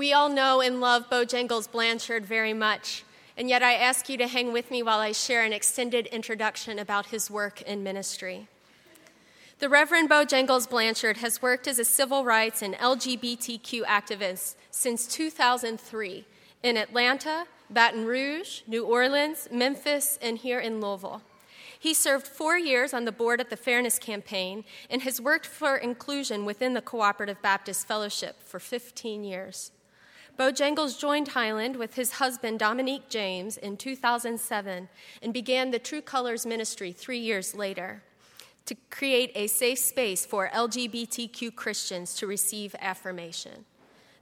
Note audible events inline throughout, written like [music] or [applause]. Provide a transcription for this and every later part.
We all know and love Bojangles Blanchard very much, and yet I ask you to hang with me while I share an extended introduction about his work in ministry. The Reverend Bojangles Blanchard has worked as a civil rights and LGBTQ activist since 2003 in Atlanta, Baton Rouge, New Orleans, Memphis, and here in Louisville. He served four years on the board at the Fairness Campaign and has worked for inclusion within the Cooperative Baptist Fellowship for 15 years. Bojangles joined Highland with his husband Dominique James in 2007 and began the True Colors Ministry three years later to create a safe space for LGBTQ Christians to receive affirmation.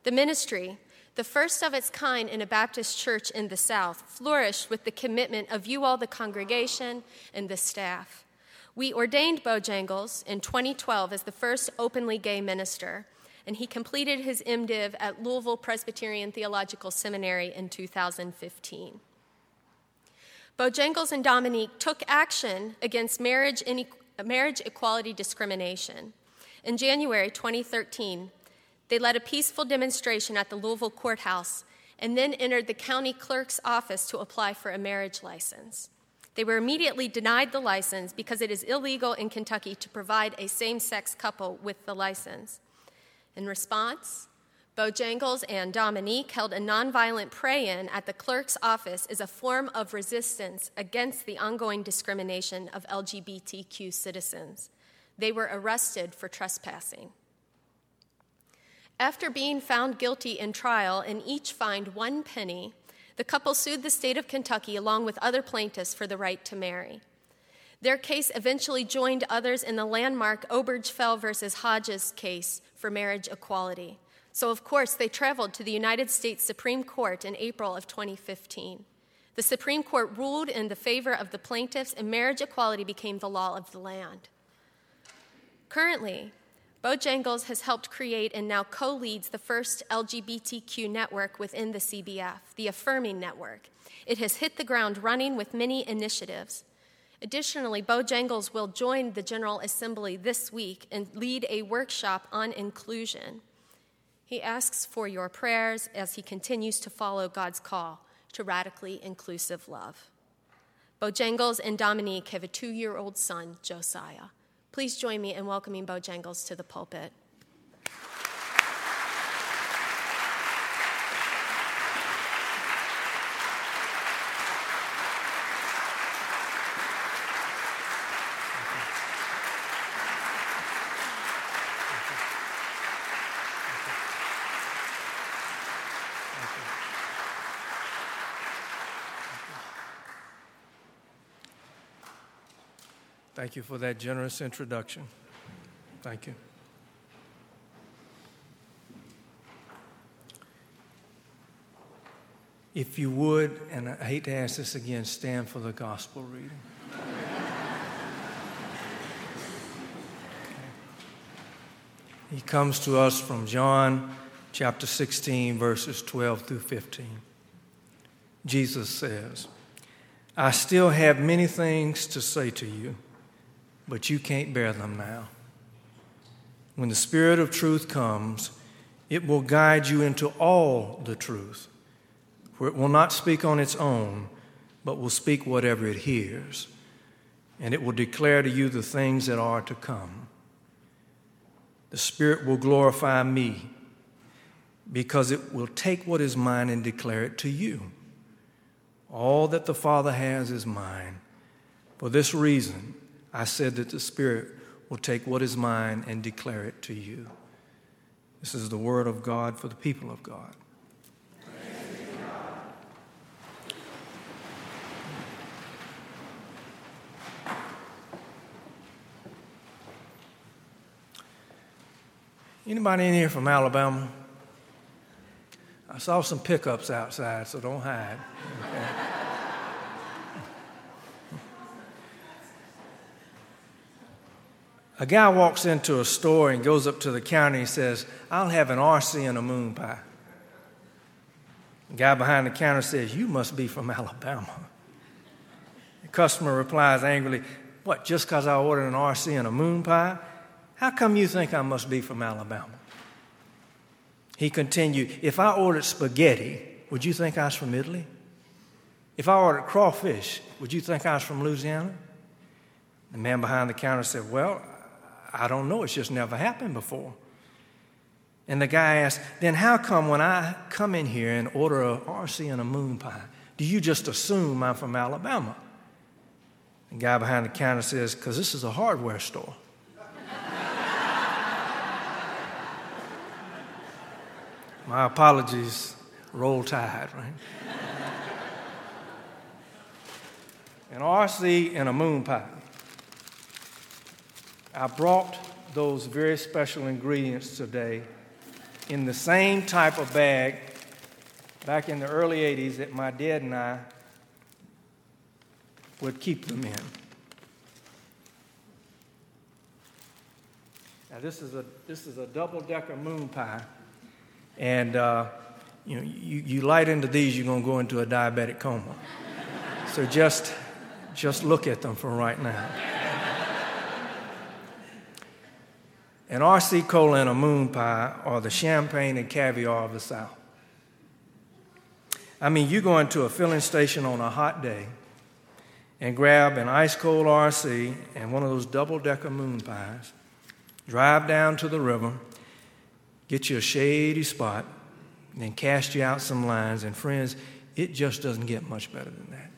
The ministry, the first of its kind in a Baptist church in the South, flourished with the commitment of you all, the congregation, and the staff. We ordained Bojangles in 2012 as the first openly gay minister, and he completed his MDiv at Louisville Presbyterian Theological Seminary in 2015. Bojangles and Dominique took action against marriage, marriage equality discrimination. In January 2013, they led a peaceful demonstration at the Louisville courthouse and then entered the county clerk's office to apply for a marriage license. They were immediately denied the license because it is illegal in Kentucky to provide a same sex couple with the license. In response, Bojangles and Dominique held a nonviolent pray in at the clerk's office as a form of resistance against the ongoing discrimination of LGBTQ citizens. They were arrested for trespassing. After being found guilty in trial and each fined one penny, the couple sued the state of Kentucky along with other plaintiffs for the right to marry. Their case eventually joined others in the landmark Obergefell versus Hodges case for marriage equality. So, of course, they traveled to the United States Supreme Court in April of 2015. The Supreme Court ruled in the favor of the plaintiffs, and marriage equality became the law of the land. Currently, Bojangles has helped create and now co leads the first LGBTQ network within the CBF, the Affirming Network. It has hit the ground running with many initiatives. Additionally, Bojangles will join the General Assembly this week and lead a workshop on inclusion. He asks for your prayers as he continues to follow God's call to radically inclusive love. Bojangles and Dominique have a two year old son, Josiah. Please join me in welcoming Bojangles to the pulpit. Thank you for that generous introduction. Thank you. If you would, and I hate to ask this again, stand for the gospel reading. He comes to us from John chapter 16, verses 12 through 15. Jesus says, I still have many things to say to you but you can't bear them now. When the Spirit of truth comes, it will guide you into all the truth, for it will not speak on its own, but will speak whatever it hears, and it will declare to you the things that are to come. The Spirit will glorify me because it will take what is mine and declare it to you. All that the Father has is mine. For this reason, I said that the Spirit will take what is mine and declare it to you. This is the word of God for the people of God. Anybody in here from Alabama? I saw some pickups outside, so don't hide. Okay. [laughs] A guy walks into a store and goes up to the counter and says, I'll have an RC and a moon pie. The guy behind the counter says, You must be from Alabama. The customer replies angrily, What, just because I ordered an RC and a moon pie? How come you think I must be from Alabama? He continued, If I ordered spaghetti, would you think I was from Italy? If I ordered crawfish, would you think I was from Louisiana? The man behind the counter said, Well, I don't know. It's just never happened before. And the guy asked, Then how come when I come in here and order a RC and a moon pie, do you just assume I'm from Alabama? The guy behind the counter says, Because this is a hardware store. [laughs] My apologies, roll tide, right? An RC and a moon pie. I brought those very special ingredients today in the same type of bag back in the early 80s that my dad and I would keep them in. Now, this is a, this is a double decker moon pie. And uh, you, know, you, you light into these, you're going to go into a diabetic coma. so just, just look at them for right now. An RC cola and a moon pie are the champagne and caviar of the South. I mean, you go into a filling station on a hot day and grab an ice cold RC and one of those double decker moon pies, drive down to the river, get you a shady spot, and then cast you out some lines. And friends, it just doesn't get much better than that.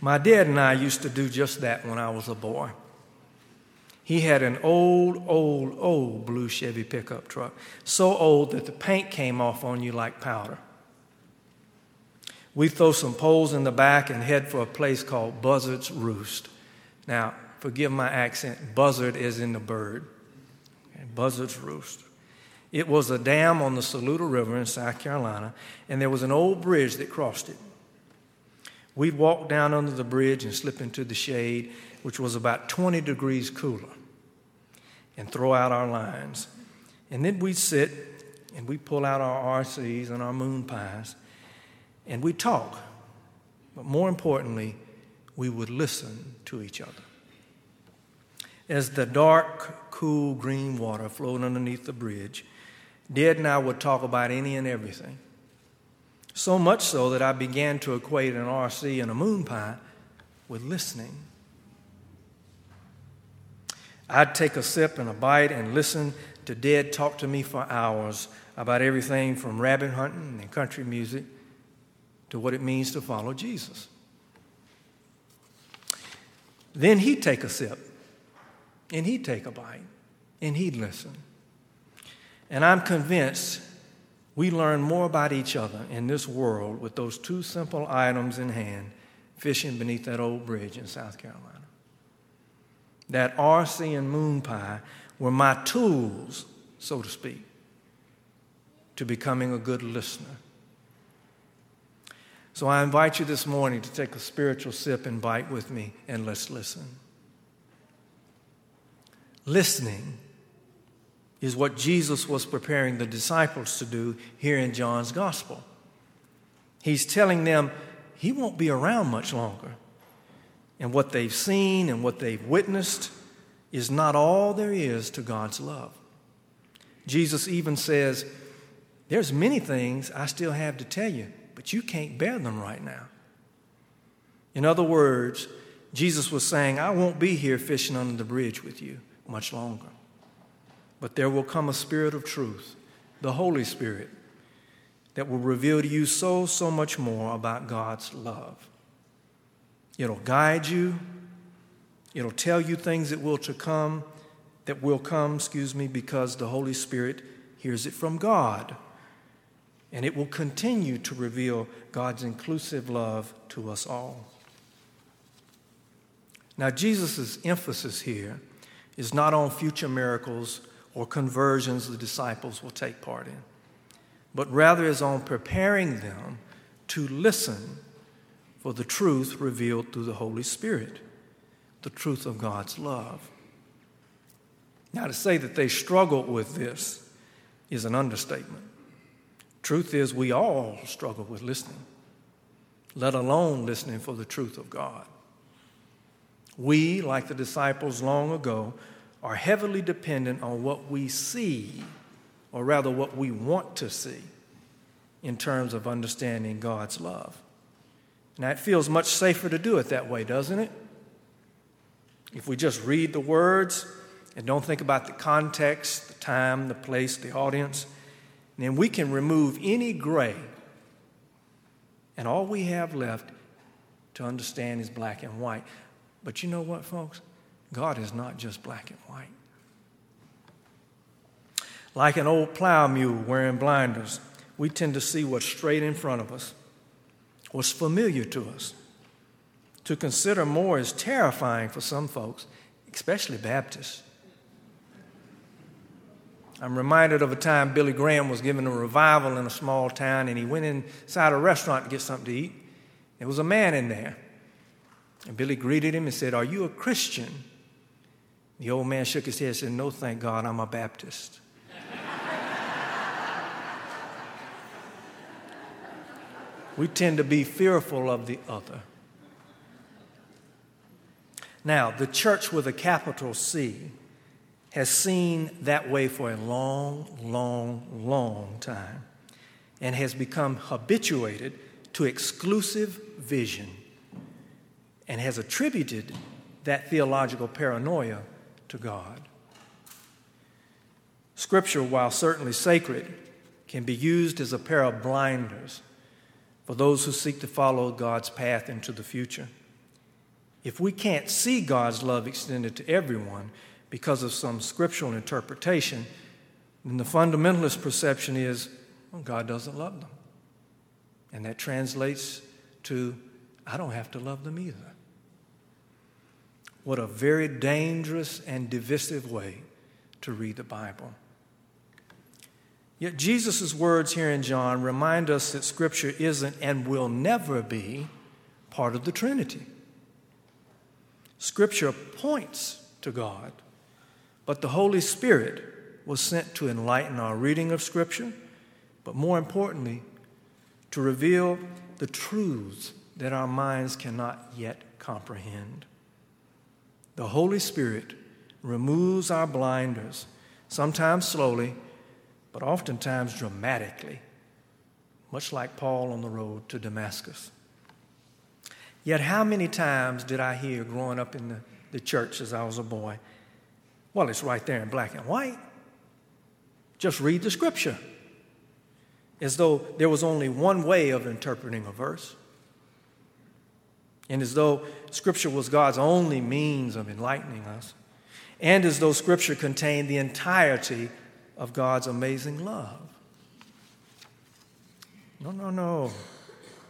My dad and I used to do just that when I was a boy. He had an old, old, old blue Chevy pickup truck, so old that the paint came off on you like powder. We throw some poles in the back and head for a place called Buzzard's Roost. Now, forgive my accent, buzzard is in the bird. Okay, Buzzard's Roost. It was a dam on the Saluda River in South Carolina, and there was an old bridge that crossed it. We'd walk down under the bridge and slip into the shade which was about 20 degrees cooler, and throw out our lines. And then we'd sit and we'd pull out our RCs and our moon pies and we'd talk. But more importantly, we would listen to each other. As the dark, cool green water flowed underneath the bridge, Dad and I would talk about any and everything. So much so that I began to equate an RC and a moon pie with listening. I'd take a sip and a bite and listen to Dad talk to me for hours about everything from rabbit hunting and country music to what it means to follow Jesus. Then he'd take a sip and he'd take a bite and he'd listen. And I'm convinced we learn more about each other in this world with those two simple items in hand fishing beneath that old bridge in South Carolina that RC and moon pie were my tools, so to speak, to becoming a good listener. So I invite you this morning to take a spiritual sip and bite with me, and let's listen. Listening is what Jesus was preparing the disciples to do here in John's gospel. He's telling them he won't be around much longer and what they've seen and what they've witnessed is not all there is to God's love. Jesus even says, There's many things I still have to tell you, but you can't bear them right now. In other words, Jesus was saying, I won't be here fishing under the bridge with you much longer. But there will come a spirit of truth, the Holy Spirit, that will reveal to you so, so much more about God's love. It'll guide you. It'll tell you things that will to come, that will come, excuse me, because the Holy Spirit hears it from God. And it will continue to reveal God's inclusive love to us all. Now, Jesus' emphasis here is not on future miracles or conversions the disciples will take part in, but rather is on preparing them to listen for the truth revealed through the Holy Spirit, the truth of God's love. Now, to say that they struggled with this is an understatement. Truth is, we all struggle with listening, let alone listening for the truth of God. We, like the disciples long ago, are heavily dependent on what we see or rather, what we want to see in terms of understanding God's love. Now, it feels much safer to do it that way, doesn't it? If we just read the words and don't think about the context, the time, the place, the audience, then we can remove any gray. And all we have left to understand is black and white. But you know what, folks? God is not just black and white. Like an old plow mule wearing blinders, we tend to see what's straight in front of us, what's familiar to us. To consider more is terrifying for some folks, especially Baptists. I'm reminded of a time Billy Graham was giving a revival in a small town, and he went inside a restaurant to get something to eat. There was a man in there. And Billy greeted him and said, Are you a Christian? The old man shook his head and said, No, thank God, I'm a Baptist. We tend to be fearful of the other. Now, the church with a capital C has seen that way for a long, long, long time and has become habituated to exclusive vision and has attributed that theological paranoia to God. Scripture, while certainly sacred, can be used as a pair of blinders for those who seek to follow God's path into the future. If we can't see God's love extended to everyone because of some scriptural interpretation, then the fundamentalist perception is well, God doesn't love them. And that translates to I don't have to love them either. What a very dangerous and divisive way to read the Bible. Yet Jesus' words here in John remind us that Scripture isn't and will never be part of the Trinity. Scripture points to God, but the Holy Spirit was sent to enlighten our reading of Scripture, but more importantly, to reveal the truths that our minds cannot yet comprehend. The Holy Spirit removes our blinders, sometimes slowly, but oftentimes dramatically, much like Paul on the road to Damascus. Yet, how many times did I hear growing up in the, the church as I was a boy? Well, it's right there in black and white. Just read the scripture. As though there was only one way of interpreting a verse and as though Scripture was God's only means of enlightening us, and as though Scripture contained the entirety of God's amazing love. No, no, no.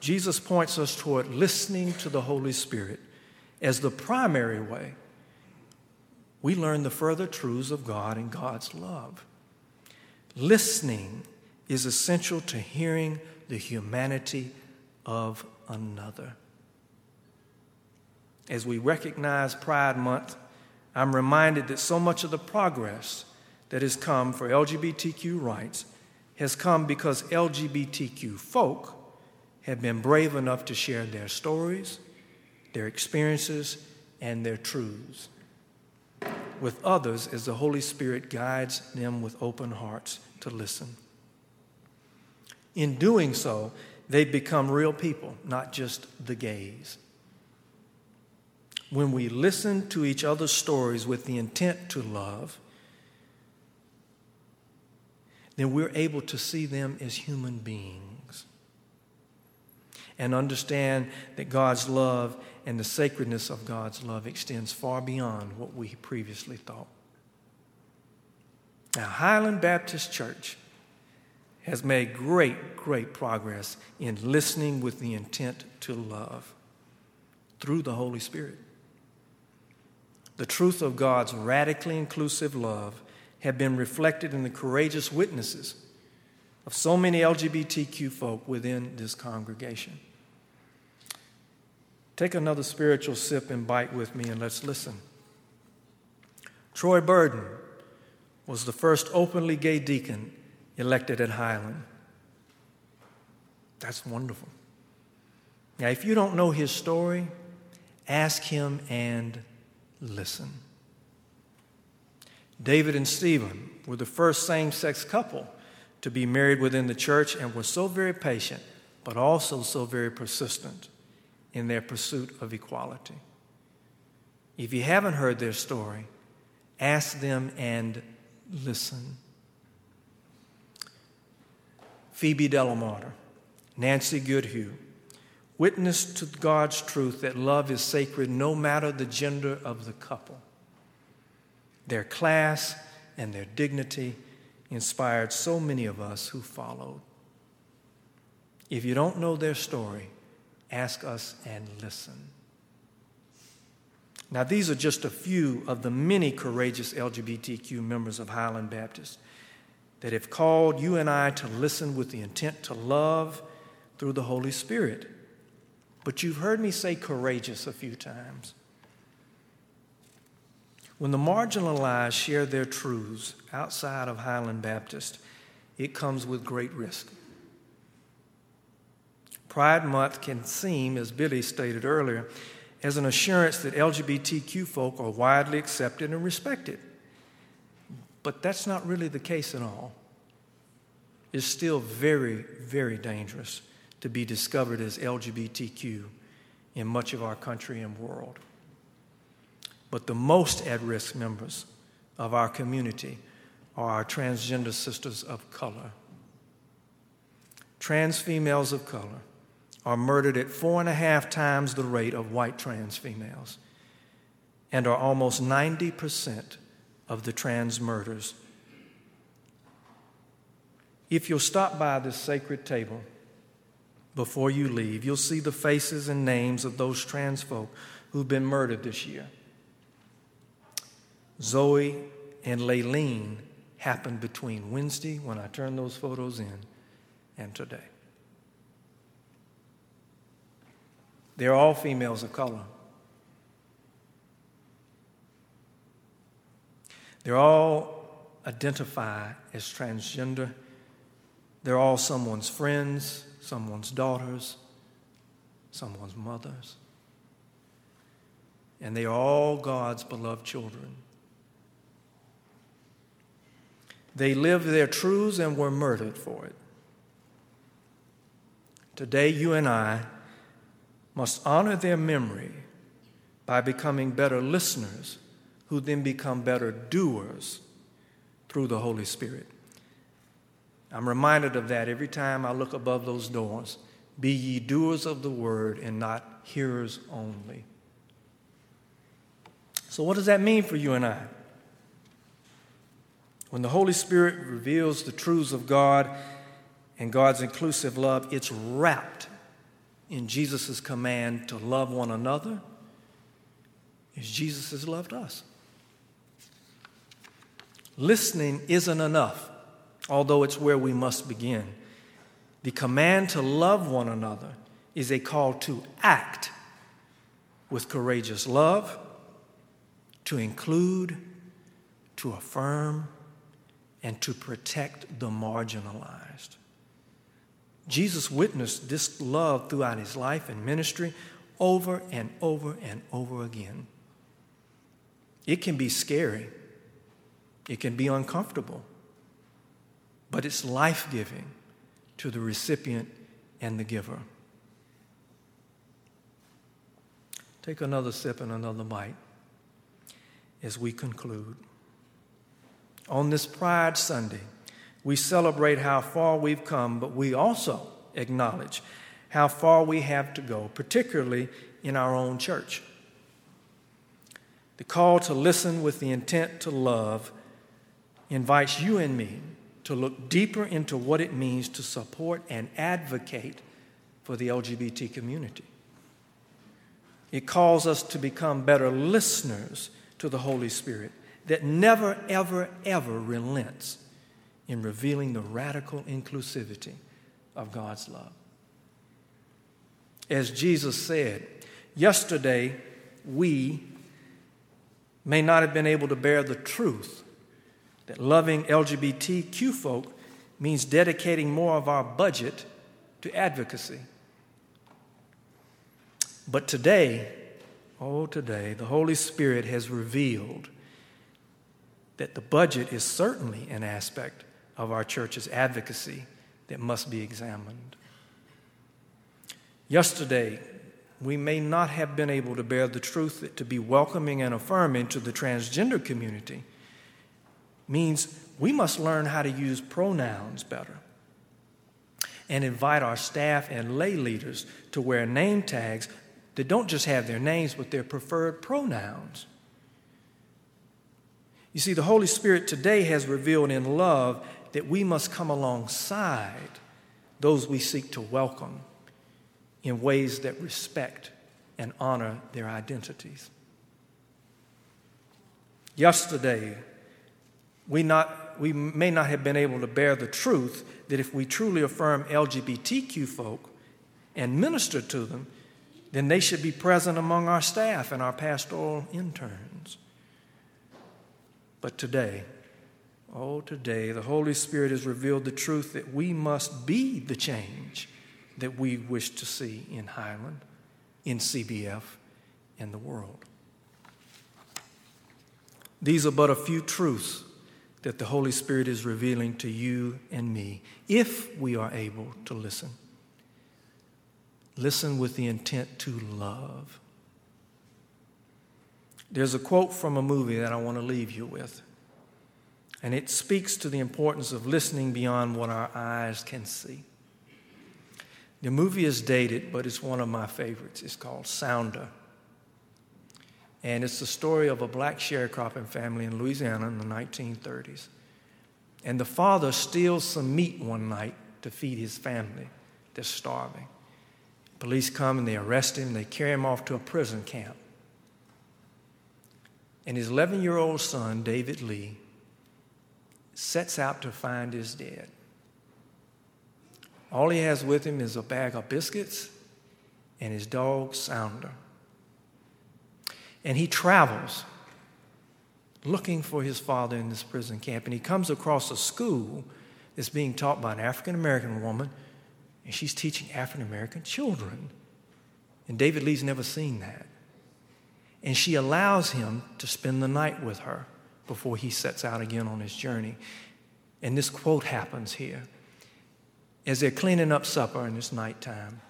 Jesus points us toward listening to the Holy Spirit as the primary way we learn the further truths of God and God's love. Listening is essential to hearing the humanity of another as we recognize Pride Month, I'm reminded that so much of the progress that has come for LGBTQ rights has come because LGBTQ folk have been brave enough to share their stories, their experiences, and their truths with others as the Holy Spirit guides them with open hearts to listen. In doing so, they become real people, not just the gays when we listen to each other's stories with the intent to love, then we're able to see them as human beings and understand that God's love and the sacredness of God's love extends far beyond what we previously thought. Now, Highland Baptist Church has made great, great progress in listening with the intent to love through the Holy Spirit the truth of God's radically inclusive love have been reflected in the courageous witnesses of so many LGBTQ folk within this congregation. Take another spiritual sip and bite with me and let's listen. Troy Burden was the first openly gay deacon elected at Highland. That's wonderful. Now, if you don't know his story, ask him and listen. David and Stephen were the first same sex couple to be married within the church and were so very patient, but also so very persistent in their pursuit of equality. If you haven't heard their story, ask them and listen. Phoebe Delamarter, Nancy Goodhue, witnessed to God's truth that love is sacred no matter the gender of the couple. Their class and their dignity inspired so many of us who followed. If you don't know their story, ask us and listen. Now, these are just a few of the many courageous LGBTQ members of Highland Baptist that have called you and I to listen with the intent to love through the Holy Spirit. But you've heard me say courageous a few times. When the marginalized share their truths outside of Highland Baptist, it comes with great risk. Pride Month can seem, as Billy stated earlier, as an assurance that LGBTQ folk are widely accepted and respected. But that's not really the case at all. It's still very, very dangerous to be discovered as LGBTQ in much of our country and world. But the most at risk members of our community are our transgender sisters of color. Trans females of color are murdered at four and a half times the rate of white trans females and are almost 90% of the trans murders. If you'll stop by this sacred table before you leave, you'll see the faces and names of those trans folk who've been murdered this year. Zoe and Layleen happened between Wednesday, when I turned those photos in, and today. They're all females of color. They're all identify as transgender. They're all someone's friends, someone's daughters, someone's mothers. And they are all God's beloved children. They lived their truths and were murdered for it. Today, you and I must honor their memory by becoming better listeners, who then become better doers through the Holy Spirit. I'm reminded of that every time I look above those doors. Be ye doers of the word and not hearers only. So, what does that mean for you and I? When the Holy Spirit reveals the truths of God and God's inclusive love, it's wrapped in Jesus' command to love one another as Jesus has loved us. Listening isn't enough, although it's where we must begin. The command to love one another is a call to act with courageous love, to include, to affirm, and to protect the marginalized. Jesus witnessed this love throughout his life and ministry over and over and over again. It can be scary, it can be uncomfortable, but it's life giving to the recipient and the giver. Take another sip and another bite as we conclude. On this Pride Sunday, we celebrate how far we've come, but we also acknowledge how far we have to go, particularly in our own church. The call to listen with the intent to love invites you and me to look deeper into what it means to support and advocate for the LGBT community. It calls us to become better listeners to the Holy Spirit that never, ever, ever relents in revealing the radical inclusivity of God's love. As Jesus said, yesterday we may not have been able to bear the truth that loving LGBTQ folk means dedicating more of our budget to advocacy. But today, oh, today, the Holy Spirit has revealed that the budget is certainly an aspect of our church's advocacy that must be examined. Yesterday, we may not have been able to bear the truth that to be welcoming and affirming to the transgender community means we must learn how to use pronouns better and invite our staff and lay leaders to wear name tags that don't just have their names, but their preferred pronouns. You see, the Holy Spirit today has revealed in love that we must come alongside those we seek to welcome in ways that respect and honor their identities. Yesterday, we, not, we may not have been able to bear the truth that if we truly affirm LGBTQ folk and minister to them, then they should be present among our staff and our pastoral interns. But today, oh, today, the Holy Spirit has revealed the truth that we must be the change that we wish to see in Highland, in CBF, and the world. These are but a few truths that the Holy Spirit is revealing to you and me if we are able to listen. Listen with the intent to love. There's a quote from a movie that I want to leave you with, and it speaks to the importance of listening beyond what our eyes can see. The movie is dated, but it's one of my favorites. It's called Sounder. And it's the story of a black sharecropping family in Louisiana in the 1930s. And the father steals some meat one night to feed his family. They're starving. Police come and they arrest him. They carry him off to a prison camp. And his 11 year old son, David Lee, sets out to find his dad. All he has with him is a bag of biscuits and his dog, Sounder. And he travels looking for his father in this prison camp. And he comes across a school that's being taught by an African American woman, and she's teaching African American children. And David Lee's never seen that. And she allows him to spend the night with her before he sets out again on his journey. And this quote happens here. As they're cleaning up supper and it's nighttime,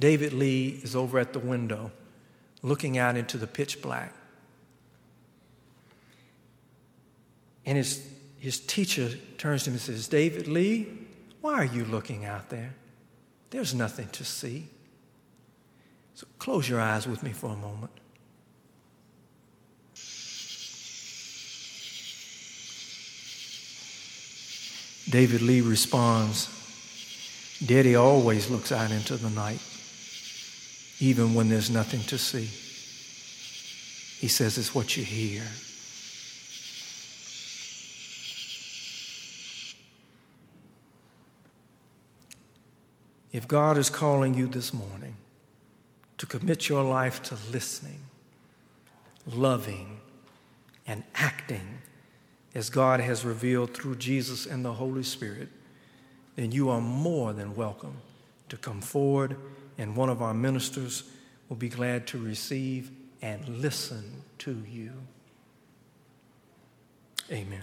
David Lee is over at the window looking out into the pitch black. And his, his teacher turns to him and says, David Lee, why are you looking out there? There's nothing to see. So close your eyes with me for a moment. David Lee responds, Daddy always looks out into the night even when there's nothing to see. He says it's what you hear. If God is calling you this morning to commit your life to listening, loving, and acting as God has revealed through Jesus and the Holy Spirit, then you are more than welcome to come forward and one of our ministers will be glad to receive and listen to you. Amen.